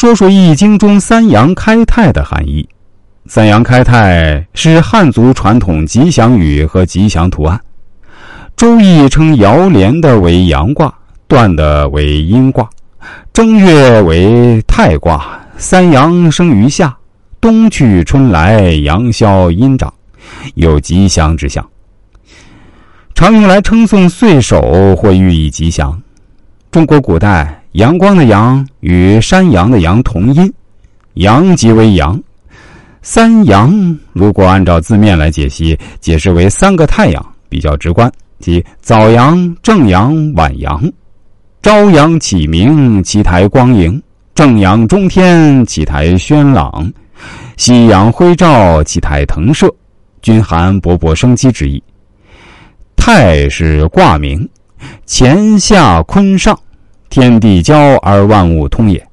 说说《易经》中三阳开泰的含义。三阳开泰是汉族传统吉祥语和吉祥图案。周易称爻连的为阳卦，断的为阴卦。正月为泰卦，三阳生于夏，冬去春来，阳消阴长，有吉祥之象。常用来称颂岁首或寓意吉祥。中国古代阳光的阳与山羊的羊同音，阳即为阳。三阳如果按照字面来解析，解释为三个太阳，比较直观，即早阳、正阳、晚阳。朝阳启明，其台光盈；正阳中天，其台轩朗；夕阳辉照，其台腾射，均含勃勃生机之意。太是卦名，乾下坤上，天地交而万物通也。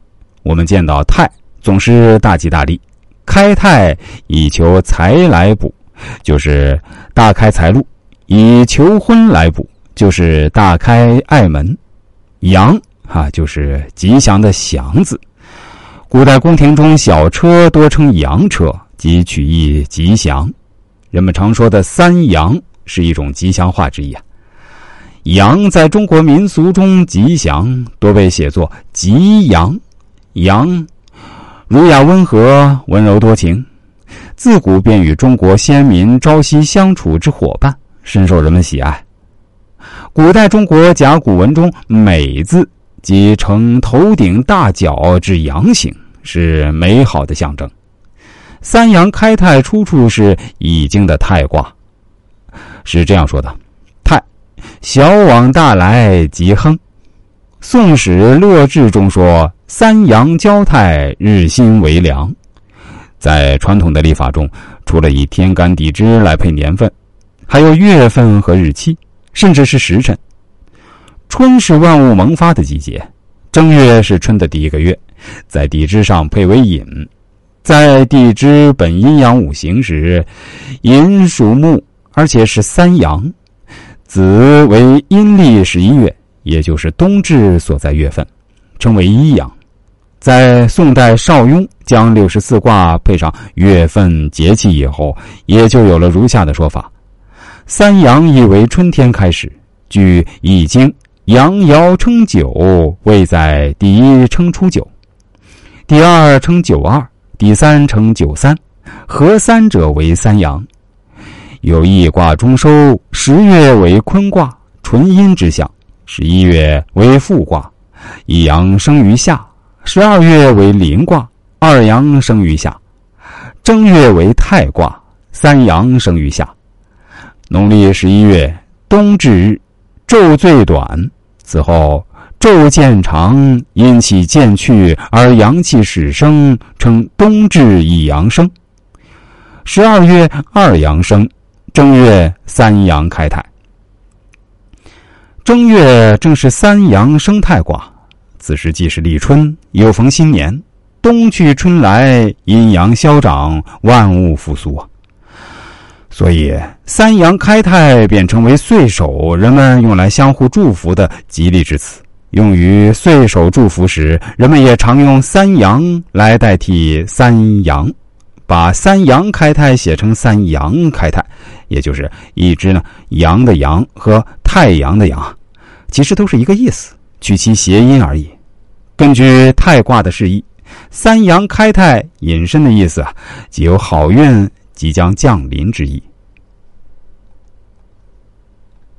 我们见到泰，总是大吉大利。开泰以求财来补，就是大开财路；以求婚来补，就是大开爱门。阳啊，就是吉祥的祥字。古代宫廷中小车多称阳车，即取意吉祥。人们常说的三阳是一种吉祥话之意啊。羊在中国民俗中吉祥，多被写作吉羊”。羊。儒雅温和、温柔多情，自古便与中国先民朝夕相处之伙伴，深受人们喜爱。古代中国甲骨文中“美”字，即呈头顶大角之阳形，是美好的象征。三阳开泰出处是《易经》的泰卦，是这样说的：“，小往大来，吉亨。”《宋史乐志》中说。三阳交泰，日新为良。在传统的历法中，除了以天干地支来配年份，还有月份和日期，甚至是时辰。春是万物萌发的季节，正月是春的第一个月，在地支上配为寅。在地支本阴阳五行时，寅属木，而且是三阳，子为阴历十一月，也就是冬至所在月份，称为一阳。在宋代邵雍将六十四卦配上月份节气以后，也就有了如下的说法：三阳意为春天开始。据《易经》，阳爻称九，位在第一称初九，第二称九二，第三称九三，合三者为三阳。有易卦中收，十月为坤卦，纯阴之象；十一月为复卦，一阳生于夏。十二月为临卦，二阳生于夏；正月为太卦，三阳生于夏。农历十一月，冬至日，昼最短，此后昼渐长，阴气渐去，而阳气始生，称冬至一阳生。十二月二阳生，正月三阳开泰。正月正是三阳生太卦。此时既是立春，又逢新年，冬去春来，阴阳消长，万物复苏啊！所以三阳开泰便成为岁首人们用来相互祝福的吉利之词。用于岁首祝福时，人们也常用三阳来代替三阳，把三阳开泰写成三阳开泰，也就是一只呢阳的阳和太阳的阳，其实都是一个意思，取其谐音而已。根据太卦的释义，三阳开泰引申的意思啊，即有好运即将降临之意。